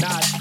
not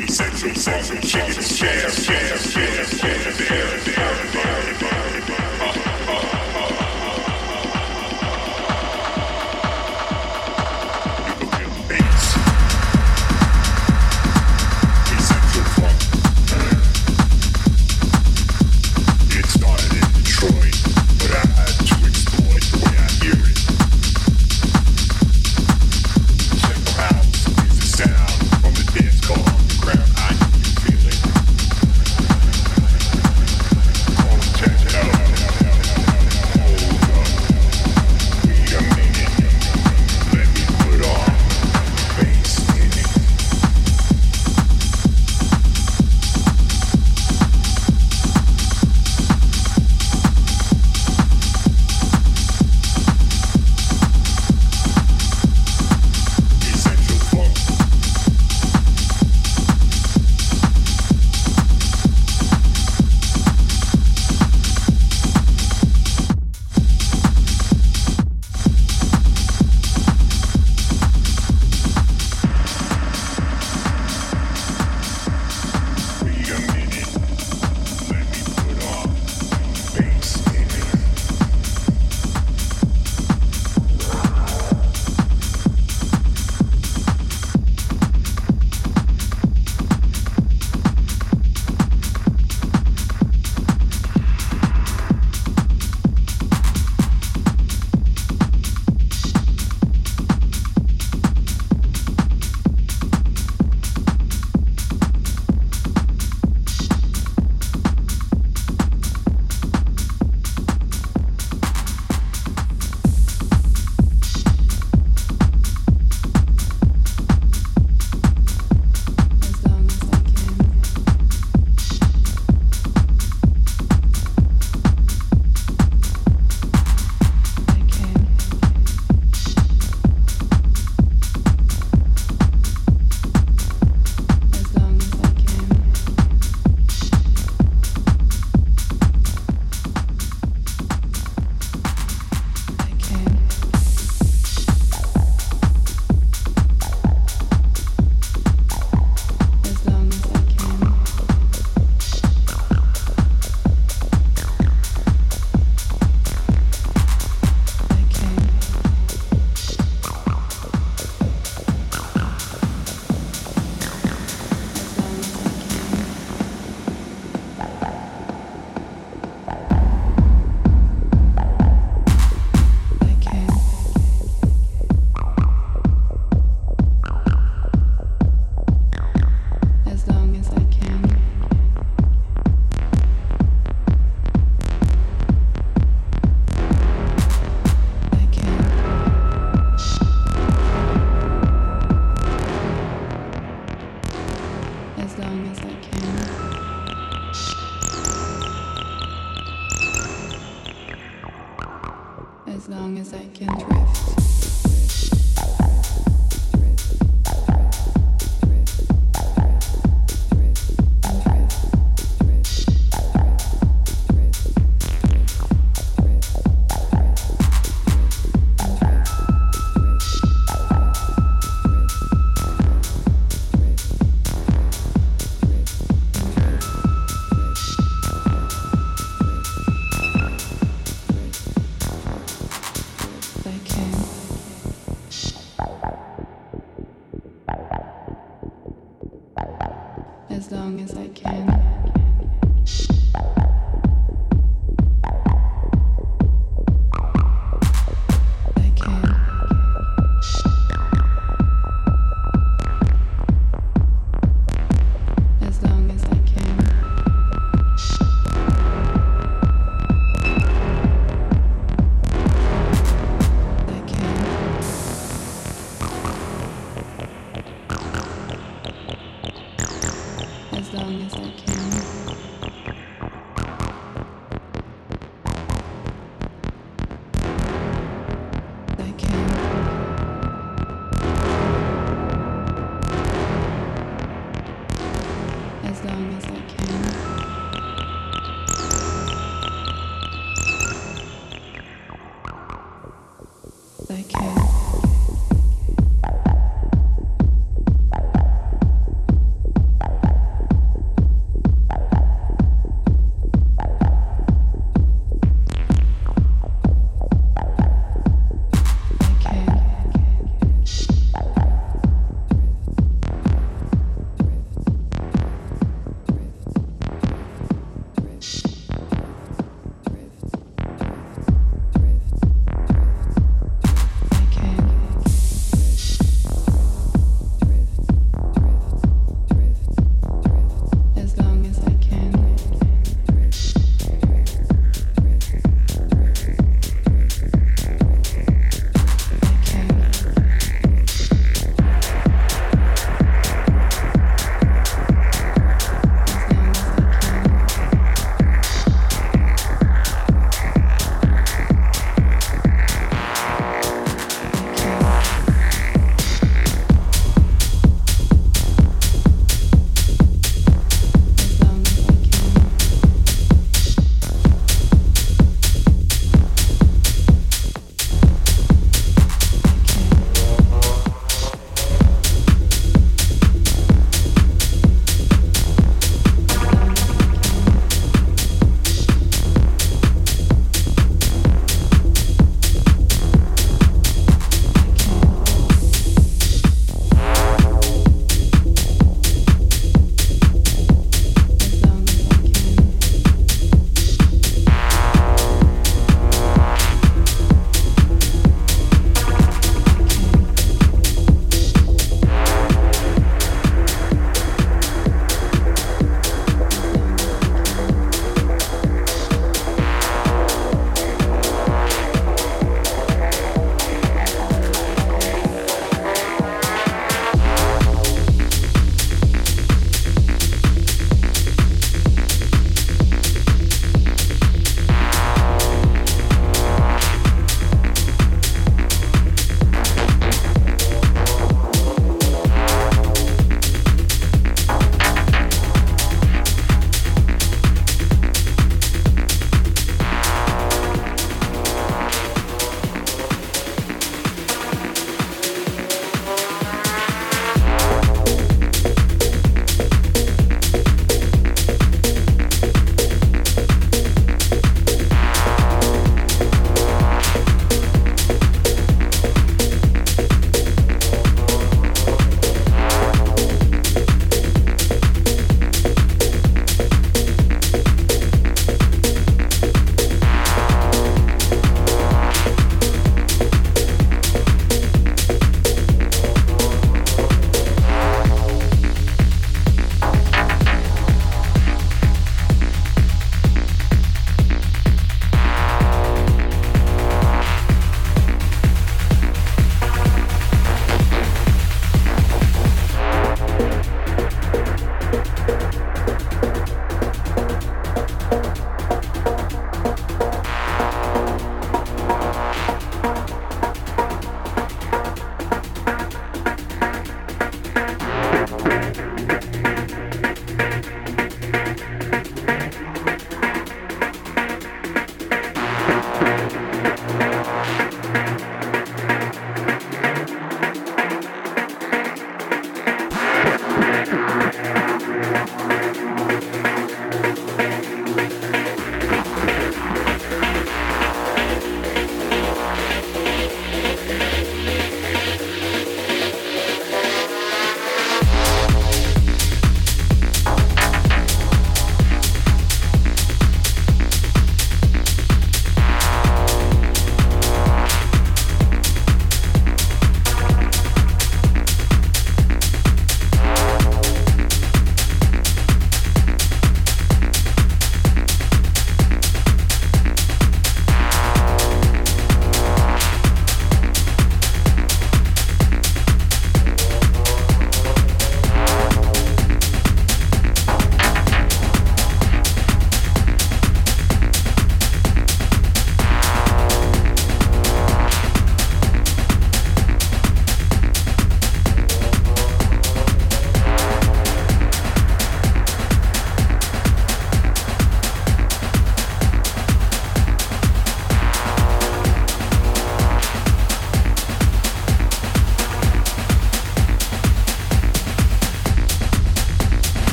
Essential, essential, essential, share, share, share, share, share.